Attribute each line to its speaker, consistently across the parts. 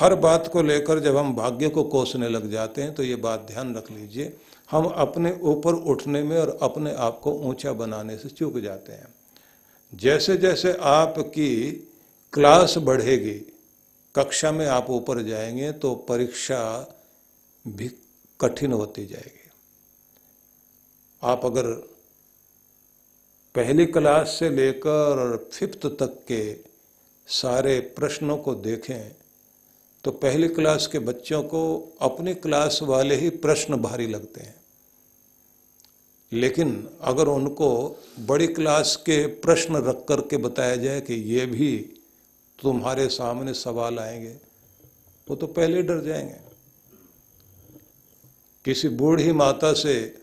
Speaker 1: हर बात को लेकर जब हम भाग्य को कोसने लग जाते हैं तो ये बात ध्यान रख लीजिए। हम अपने ऊपर उठने में और अपने आप को ऊँचा बनाने से चूक जाते हैं। जैसे जैसे आपकी क्लास बढ़ेगी, कक्षा में आप ऊपर जाएँगे तो परीक्षा भी कठिन होती जाएगी। आप अगर पहली क्लास से लेकर फिफ्थ तक के सारे प्रश्नों को देखें तो पहली क्लास के बच्चों को अपनी क्लास वाले ही प्रश्न भारी लगते हैं। लेकिन अगर उनको बड़ी क्लास के प्रश्न रख कर के बताया जाए कि ये भी तुम्हारे सामने सवाल आएँगे, वो तो पहले डर जाएँगे। किसी बूढ़ी माता से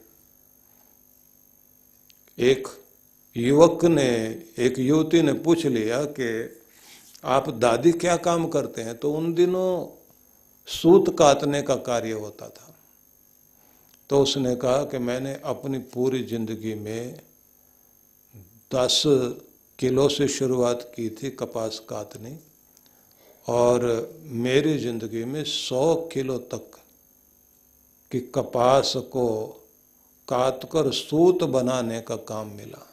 Speaker 1: एक युवक ने, एक युवती ने पूछ लिया कि आप दादी क्या काम करते हैं? तो उन दिनों सूत काटने का कार्य होता था। तो उसने कहा कि मैंने अपनी पूरी ज़िंदगी में दस किलो से शुरुआत की थी कपास काटने और मेरी ज़िंदगी में सौ किलो तक की कपास को काट कर सूत बनाने का काम मिला।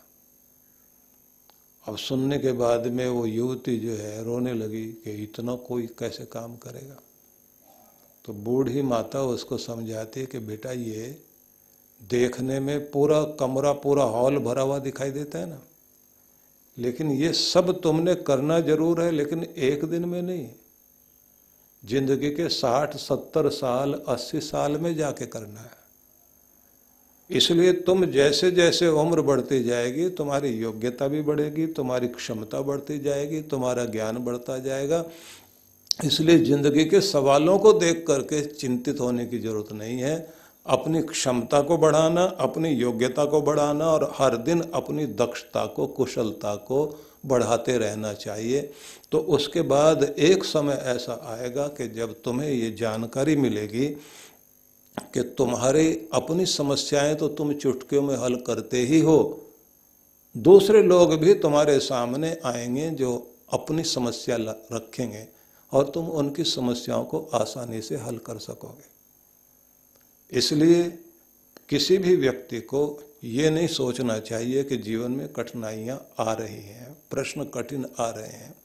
Speaker 1: अब सुनने के बाद में वो युवती जो है रोने लगी कि इतना कोई कैसे काम करेगा? तो बूढ़ी माता उसको समझाती है कि बेटा ये देखने में पूरा कमरा, पूरा हॉल भरा हुआ दिखाई देता है ना। लेकिन ये सब तुमने करना ज़रूर है, लेकिन एक दिन में नहीं। ज़िंदगी के साठ, सत्तर साल, अस्सी साल में जाके करना है। इसलिए तुम जैसे जैसे उम्र बढ़ती जाएगी, तुम्हारी योग्यता भी बढ़ेगी, तुम्हारी क्षमता बढ़ती जाएगी, तुम्हारा ज्ञान बढ़ता जाएगा। इसलिए ज़िंदगी के सवालों को देख करके चिंतित होने की ज़रूरत नहीं है। अपनी क्षमता को बढ़ाना, अपनी योग्यता को बढ़ाना और हर दिन अपनी दक्षता को, कुशलता को बढ़ाते रहना चाहिए। तो उसके बाद एक समय ऐसा आएगा कि जब तुम्हें ये जानकारी मिलेगी कि तुम्हारी अपनी समस्याएँ तो तुम चुटकियों में हल करते ही हो। दूसरे लोग भी तुम्हारे सामने आएँगे जो अपनी समस्या रखेंगे और तुम उनकी समस्याओं को आसानी से हल कर सकोगे। इसलिए किसी भी व्यक्ति को ये नहीं सोचना चाहिए कि जीवन में कठिनाइयाँ आ रही हैं, प्रश्न कठिन आ रहे हैं।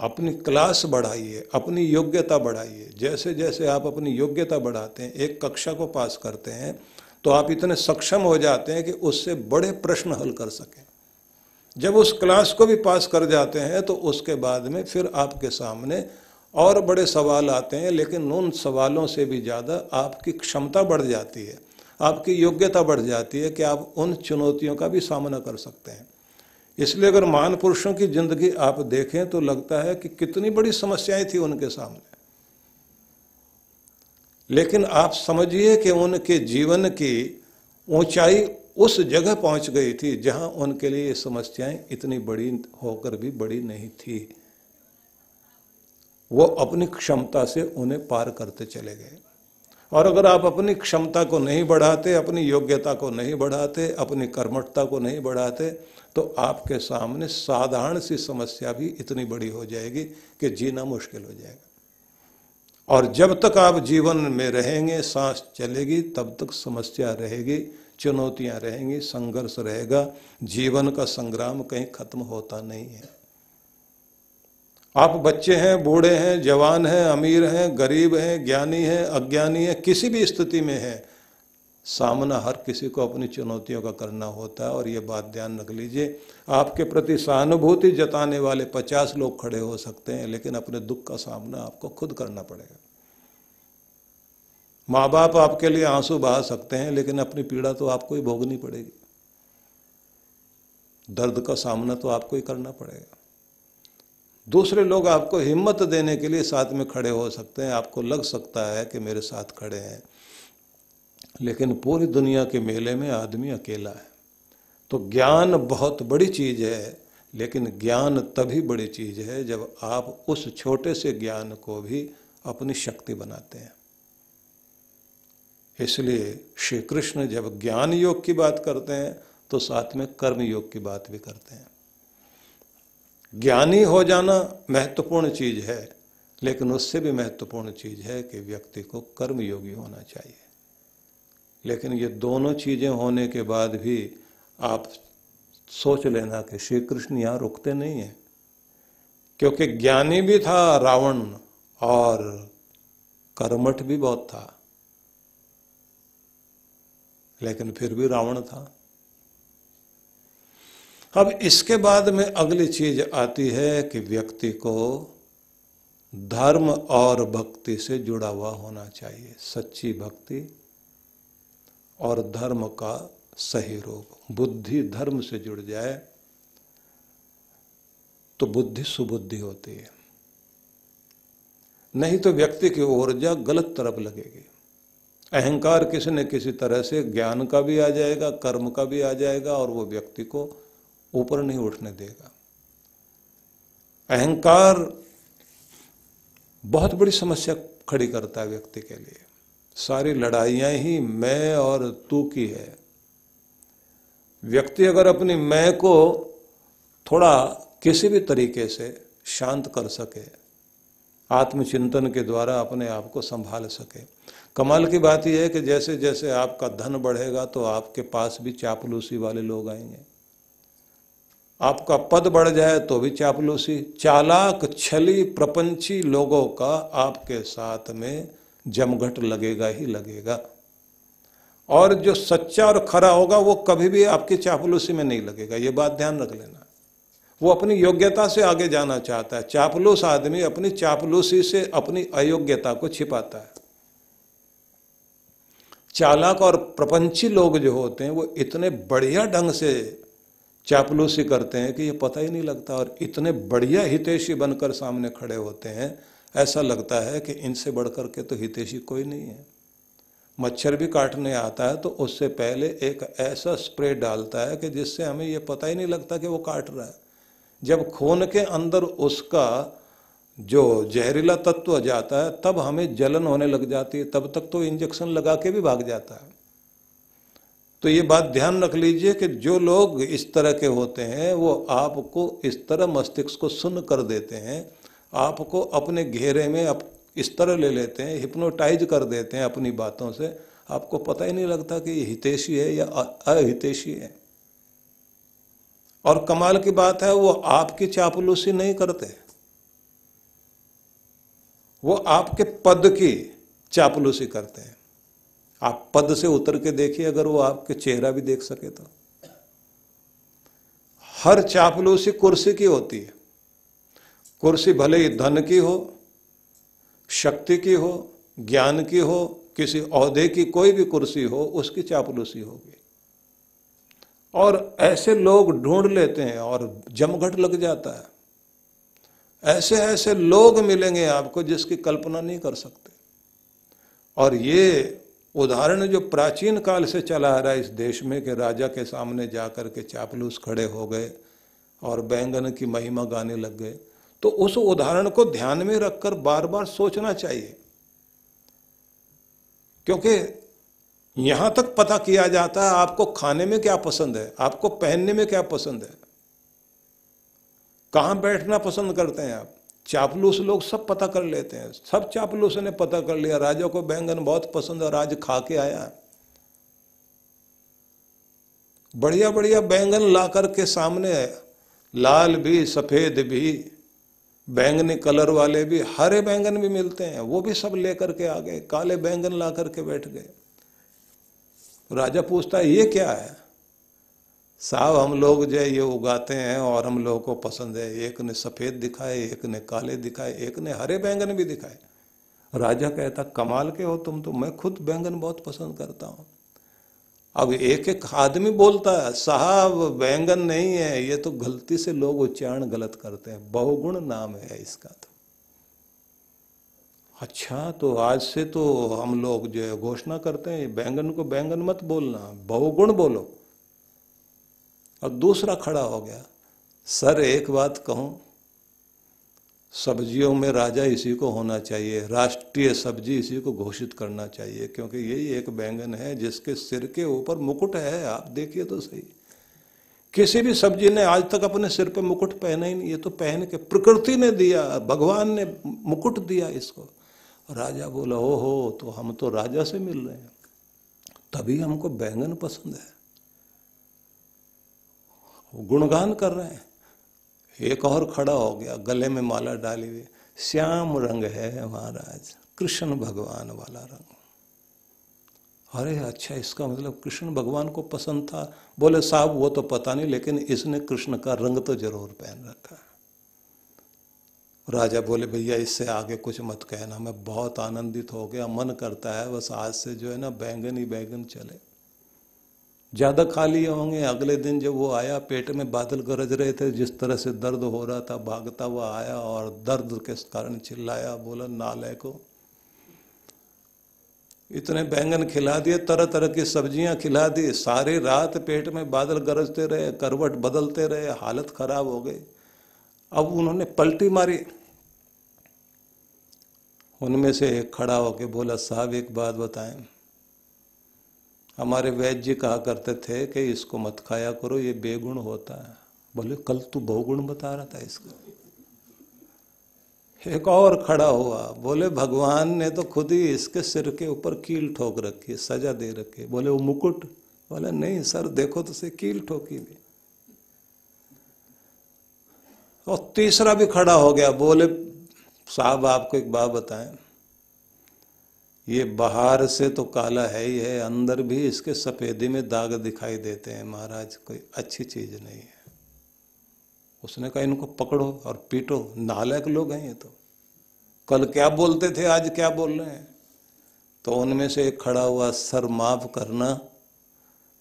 Speaker 1: अपनी क्लास बढ़ाइए, अपनी योग्यता बढ़ाइए। जैसे जैसे आप अपनी योग्यता बढ़ाते हैं, एक कक्षा को पास करते हैं तो आप इतने सक्षम हो जाते हैं कि उससे बड़े प्रश्न हल कर सकें। जब उस क्लास को भी पास कर जाते हैं तो उसके बाद में फिर आपके सामने और बड़े सवाल आते हैं, लेकिन उन सवालों से भी ज़्यादा आपकी क्षमता बढ़ जाती है। आपकी योग्यता बढ़ जाती है कि आप उन चुनौतियों का भी सामना कर सकते हैं। इसलिए अगर महान पुरुषों की ज़िंदगी आप देखें तो लगता है कि कितनी बड़ी समस्याएँ थी उनके सामने। लेकिन आप समझिए कि उनके जीवन की ऊंचाई उस जगह पहुँच गई थी जहाँ उनके लिए ये समस्याएँ इतनी बड़ी होकर भी बड़ी नहीं थी। वो अपनी क्षमता से उन्हें पार करते चले गए। और अगर आप अपनी क्षमता को नहीं बढ़ाते, अपनी योग्यता को नहीं बढ़ाते, अपनी कर्मठता को नहीं बढ़ाते तो आपके सामने साधारण सी समस्या भी इतनी बड़ी हो जाएगी कि जीना मुश्किल हो जाएगा। और जब तक आप जीवन में रहेंगे, सांस चलेगी, तब तक समस्या रहेगी, चुनौतियाँ रहेंगी, संघर्ष रहेगा, जीवन का संग्राम कहीं खत्म होता नहीं है। आप बच्चे हैं, बूढ़े हैं, जवान हैं, अमीर हैं, गरीब हैं, ज्ञानी हैं, अज्ञानी हैं, किसी भी स्थिति में है, सामना हर किसी को अपनी चुनौतियों का करना होता है और ये बात ध्यान रख लीजिए। आपके प्रति सहानुभूति जताने वाले पचास लोग खड़े हो सकते हैं, लेकिन अपने दुख का सामना आपको खुद करना पड़ेगा। माँ बाप आपके लिए आँसू बहा सकते हैं, लेकिन अपनी पीड़ा तो आपको ही भोगनी पड़ेगी। दर्द का सामना तो आपको ही करना पड़ेगा। दूसरे लोग आपको हिम्मत देने के लिए साथ में खड़े हो सकते हैं। आपको लग सकता है कि मेरे साथ खड़े हैं। लेकिन पूरी दुनिया के मेले में आदमी अकेला है। तो ज्ञान बहुत बड़ी चीज़ है, लेकिन ज्ञान तभी बड़ी चीज़ है जब आप उस छोटे से ज्ञान को भी अपनी शक्ति बनाते हैं। इसलिए श्री कृष्ण जब ज्ञान योग की बात करते हैं तो साथ में कर्म योग की बात भी करते हैं। ज्ञानी हो जाना महत्वपूर्ण चीज़ है, लेकिन उससे भी महत्वपूर्ण चीज़ है कि व्यक्ति को कर्मयोगी होना चाहिए। लेकिन ये दोनों चीज़ें होने के बाद भी आप सोच लेना कि श्री कृष्ण यहाँ रुकते नहीं है। क्योंकि ज्ञानी भी था, रावण और कर्मठ भी बहुत था। लेकिन फिर भी रावण था। अब इसके बाद में अगली चीज़ आती है कि व्यक्ति को धर्म और भक्ति से जुड़ा हुआ होना चाहिए, सच्ची भक्ति और धर्म का सही रूप। बुद्धि धर्म से जुड़ जाए तो बुद्धि सुबुद्धि होती है। नहीं तो व्यक्ति की ऊर्जा गलत तरफ़ लगेगी। अहंकार किसी न किसी तरह से ज्ञान का भी आ जाएगा, कर्म का भी आ जाएगा और वो व्यक्ति को ऊपर नहीं उठने देगा। अहंकार बहुत बड़ी समस्या खड़ी करता है व्यक्ति के लिए। सारी लड़ाइयाँ ही मैं और तू की है। व्यक्ति अगर अपनी मैं को थोड़ा किसी भी तरीके से शांत कर सके, आत्मचिंतन के द्वारा अपने आप को संभाल सके। कमाल की बात यह है कि जैसे जैसे आपका धन बढ़ेगा तो आपके पास भी चापलूसी वाले लोग आएँगे। आपका पद बढ़ जाए तो भी चापलूसी। चालाक, छली, प्रपंची लोगों का आपके साथ में जमघट लगेगा ही लगेगा। और जो सच्चा और खरा होगा, वो कभी भी आपकी चापलूसी में नहीं लगेगा। ये बात ध्यान रख लेना। वो अपनी योग्यता से आगे जाना चाहता है। चापलूस आदमी अपनी चापलूसी से अपनी अयोग्यता को छिपाता है। चालाक और प्रपंची लोग जो होते हैं, वो इतने बढ़िया ढंग से चापलूसी करते हैं कि ये पता ही नहीं लगता और इतने बढ़िया हितेशी बनकर सामने खड़े होते हैं, ऐसा लगता है कि इनसे बढ़कर के तो हितेशी कोई नहीं है। मच्छर भी काटने आता है तो उससे पहले एक ऐसा स्प्रे डालता है कि जिससे हमें ये पता ही नहीं लगता कि वो काट रहा है। जब खून के अंदर उसका जो जहरीला तत्व जाता है, तब हमें जलन होने लग जाती है, तब तक तो इंजेक्शन लगा के भी भाग जाता है। तो ये बात ध्यान रख लीजिए कि जो लोग इस तरह के होते हैं वो आपको इस तरह मस्तिष्क को सुन कर देते हैं आपको अपने घेरे में अप, इस तरह ले लेते हैं हिप्नोटाइज कर देते हैं अपनी बातों से आपको पता ही नहीं लगता कि ये हितेशी है या अहितेशी है। और कमाल की बात है वो आपकी चापलूसी नहीं करते। वो आपके पद की चापलूसी करते हैं। आप पद से उतर के देखिए, अगर वो आपके चेहरा भी देख सके तो। हर चापलूसी कुर्सी की होती है। कुर्सी भले ही धन की हो, शक्ति की हो, ज्ञान की हो, किसी औहदे की कोई भी कुर्सी हो, उसकी चापलूसी होगी। और ऐसे लोग ढूंढ लेते हैं और जमघट लग जाता है। ऐसे ऐसे लोग मिलेंगे आपको जिसकी कल्पना नहीं कर सकते। और ये उदाहरण जो प्राचीन काल से चला आ रहा है इस देश में कि राजा के सामने जाकर के चापलूस खड़े हो गए और बैंगन की महिमा गाने लग गए। तो उस उदाहरण को ध्यान में रखकर बार बार सोचना चाहिए। क्योंकि यहाँ तक पता किया जाता है आपको खाने में क्या पसंद है, आपको पहनने में क्या पसंद है। कहाँ बैठना पसंद करते हैं आप? चापलूस लोग सब पता कर लेते हैं। सब चापलूस ने पता कर लिया। राजा को बैंगन बहुत पसंद है राज खा के आया। बढ़िया बढ़िया बैंगन ला कर के सामने लाल भी, सफ़ेद भी, बैंगनी कलर वाले भी, हरे बैंगन भी मिलते हैं। वो भी सब लेकर के आ गए। काले बैंगन ला करके बैठ गए। राजा पूछता है, ये क्या है? साहब, हम लोग जो है ये उगाते हैं और हम लोगों को पसंद है। एक ने सफ़ेद दिखाए, एक ने काले दिखाए, एक ने हरे बैंगन भी दिखाए। राजा कहता, कमाल के हो तुम तो मैं खुद बैंगन बहुत पसंद करता हूँ। अब एक एक आदमी बोलता है साहब, बैंगन नहीं है, ये तो गलती से लोग उच्चारण गलत करते हैं। बहुगुण नाम है इसका तो। अच्छा तो आज से तो हम लोग जो है घोषणा करते हैं बैंगन को बैंगन मत बोलना, बहुगुण बोलो। और दूसरा खड़ा हो गया, सर, एक बात कहूँ, सब्जियों में राजा इसी को होना चाहिए, राष्ट्रीय सब्ज़ी इसी को घोषित करना चाहिए, क्योंकि यही एक बैंगन है जिसके सिर के ऊपर मुकुट है, आप देखिए तो सही। किसी भी सब्ज़ी ने आज तक अपने सिर पे मुकुट पहना ही नहीं, ये तो पहन के प्रकृति ने दिया, भगवान ने मुकुट दिया इसको। राजा बोला ओ हो तो हम तो राजा से मिल रहे हैं, तभी हमको बैंगन पसंद है। गुणगान कर रहे हैं। एक और खड़ा हो गया, गले में माला डाली हुई। श्याम रंग है महाराज, कृष्ण भगवान वाला रंग। अरे अच्छा इसका मतलब कृष्ण भगवान को पसंद था। बोले, साहब, वो तो पता नहीं, लेकिन इसने कृष्ण का रंग तो ज़रूर पहन रखा। राजा बोले, भैया, इससे आगे कुछ मत कहना, मैं बहुत आनंदित हो गया, मन करता है, बस आज से जो है ना, बैंगन ही बैंगन चले। ज़्यादा खा लिए होंगे। अगले दिन जब वो आया, पेट में बादल गरज रहे थे, जिस तरह से दर्द हो रहा था, भागता हुआ आया और दर्द के कारण चिल्लाया, बोला नाले को। इतने बैंगन खिला दिए तरह तरह की सब्ज़ियाँ खिला दी, सारी रात पेट में बादल गरजते रहे, करवट बदलते रहे, हालत खराब हो गई। अब उन्होंने पलटी मारी। उनमें से एक खड़ा होके बोला, साहब, एक बात बताएँ। हमारे वैद्य कहा करते थे कि इसको मत खाया करो, ये बेगुण होता है। बोले, कल तू बहुगुण बता रहा था इसका। एक और खड़ा हुआ, बोले, भगवान ने तो खुद ही इसके सिर के ऊपर कील ठोक रखी सजा दे रखी बोले, वो मुकुट? बोले, नहीं सर, देखो तो से कील ठोकी भी और तीसरा भी खड़ा हो गया, बोले, साहब, आपको एक बात बताएँ ये बाहर से तो काला है ही है, अंदर भी इसके सफेदी में दाग दिखाई देते हैं महाराज, कोई अच्छी चीज़ नहीं है। उसने कहा, इनको पकड़ो और पीटो। नालायक लोग हैं ये तो। कल क्या बोलते थे, आज क्या बोल रहे हैं? तो उनमें से एक खड़ा हुआ, सर माफ़ करना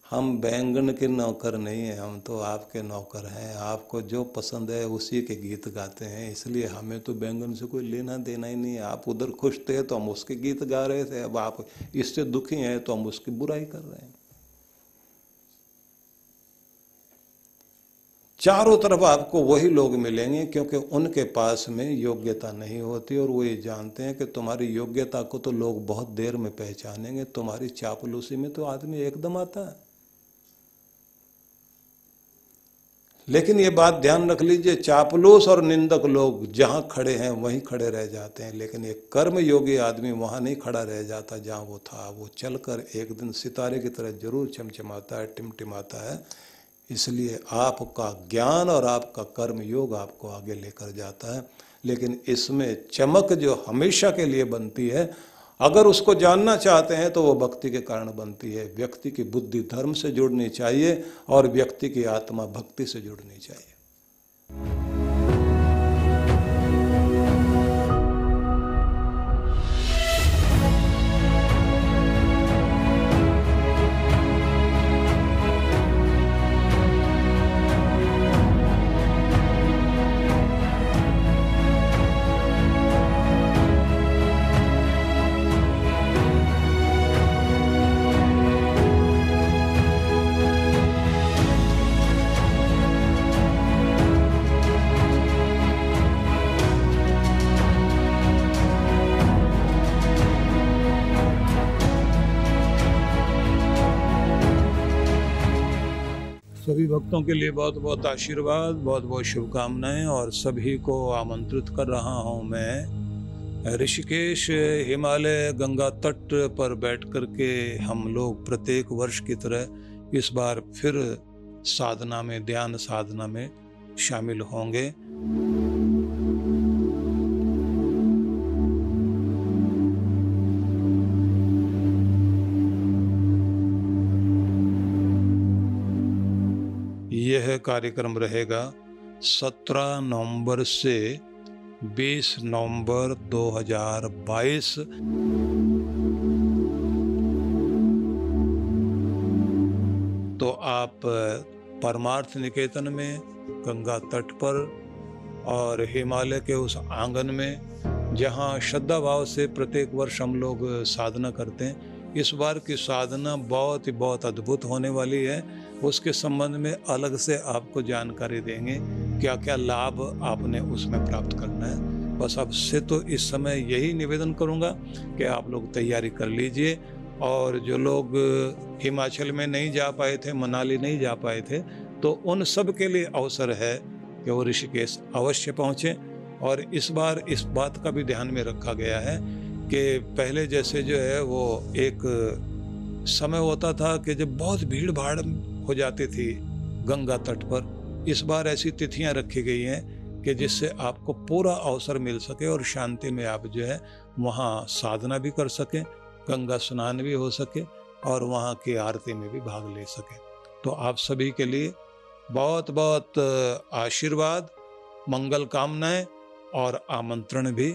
Speaker 1: हम बैंगन के नौकर नहीं हैं, हम तो आपके नौकर हैं। आपको जो पसंद है उसी के गीत गाते हैं। इसलिए हमें तो बैंगन से कोई लेना देना ही नहीं है। आप उधर खुश थे तो हम उसके गीत गा रहे थे। अब आप इससे दुखी हैं तो हम उसकी बुराई कर रहे हैं। चारों तरफ़ आपको वही लोग मिलेंगे क्योंकि उनके पास में योग्यता नहीं होती और वो ये जानते हैं कि तुम्हारी योग्यता को तो लोग बहुत देर में पहचानेंगे। तुम्हारी चापलूसी में तो आदमी एकदम आता है। लेकिन ये बात ध्यान रख लीजिए, चापलूस और निंदक लोग जहाँ खड़े हैं, वहीं खड़े रह जाते हैं। लेकिन एक कर्म योगी आदमी वहाँ नहीं खड़ा रह जाता, जहाँ वो था। वो चलकर एक दिन सितारे की तरह ज़रूर चमचमाता है, टिमटिमाता है। इसलिए आपका ज्ञान और आपका कर्म योग आपको आगे लेकर जाता है। लेकिन इसमें चमक जो हमेशा के लिए बनती है अगर उसको जानना चाहते हैं तो वो भक्ति के कारण बनती है। व्यक्ति की बुद्धि धर्म से जुड़नी चाहिए और व्यक्ति की आत्मा भक्ति से जुड़नी चाहिए। भक्तों के लिए बहुत बहुत आशीर्वाद, बहुत बहुत शुभकामनाएँ और सभी को आमंत्रित कर रहा हूँ मैं ऋषिकेश हिमालय गंगा तट पर बैठ कर के हम लोग प्रत्येक वर्ष की तरह इस बार फिर साधना में, ध्यान साधना में शामिल होंगे। कार्यक्रम रहेगा 17 नवंबर से 20 नवंबर 2022 तो आप परमार्थ निकेतन में, गंगा तट पर और हिमालय के उस आँगन में, जहाँ श्रद्धा भाव से प्रत्येक वर्ष हम लोग साधना करते हैं, इस बार की साधना बहुत ही बहुत अद्भुत होने वाली है। उसके संबंध में अलग से आपको जानकारी देंगे क्या क्या लाभ आपने उसमें प्राप्त करना है। बस अब से तो इस समय यही निवेदन करूँगा कि आप लोग तैयारी कर लीजिए। और जो लोग हिमाचल में नहीं जा पाए थे, मनाली नहीं जा पाए थे तो उन सब के लिए अवसर है कि वो ऋषिकेश अवश्य पहुँचें। और इस बार इस बात का भी ध्यान में रखा गया है कि पहले जैसे जो है वो एक समय होता था कि जब बहुत भीड़ भाड़ हो जाती थी गंगा तट पर। इस बार ऐसी तिथियाँ रखी गई हैं कि जिससे आपको पूरा अवसर मिल सके और शांति में आप जो है वहाँ साधना भी कर सकें, गंगा स्नान भी हो सके और वहाँ की आरती में भी भाग ले सकें। तो आप सभी के लिए बहुत बहुत आशीर्वाद, मंगल कामनाएँ और आमंत्रण भी।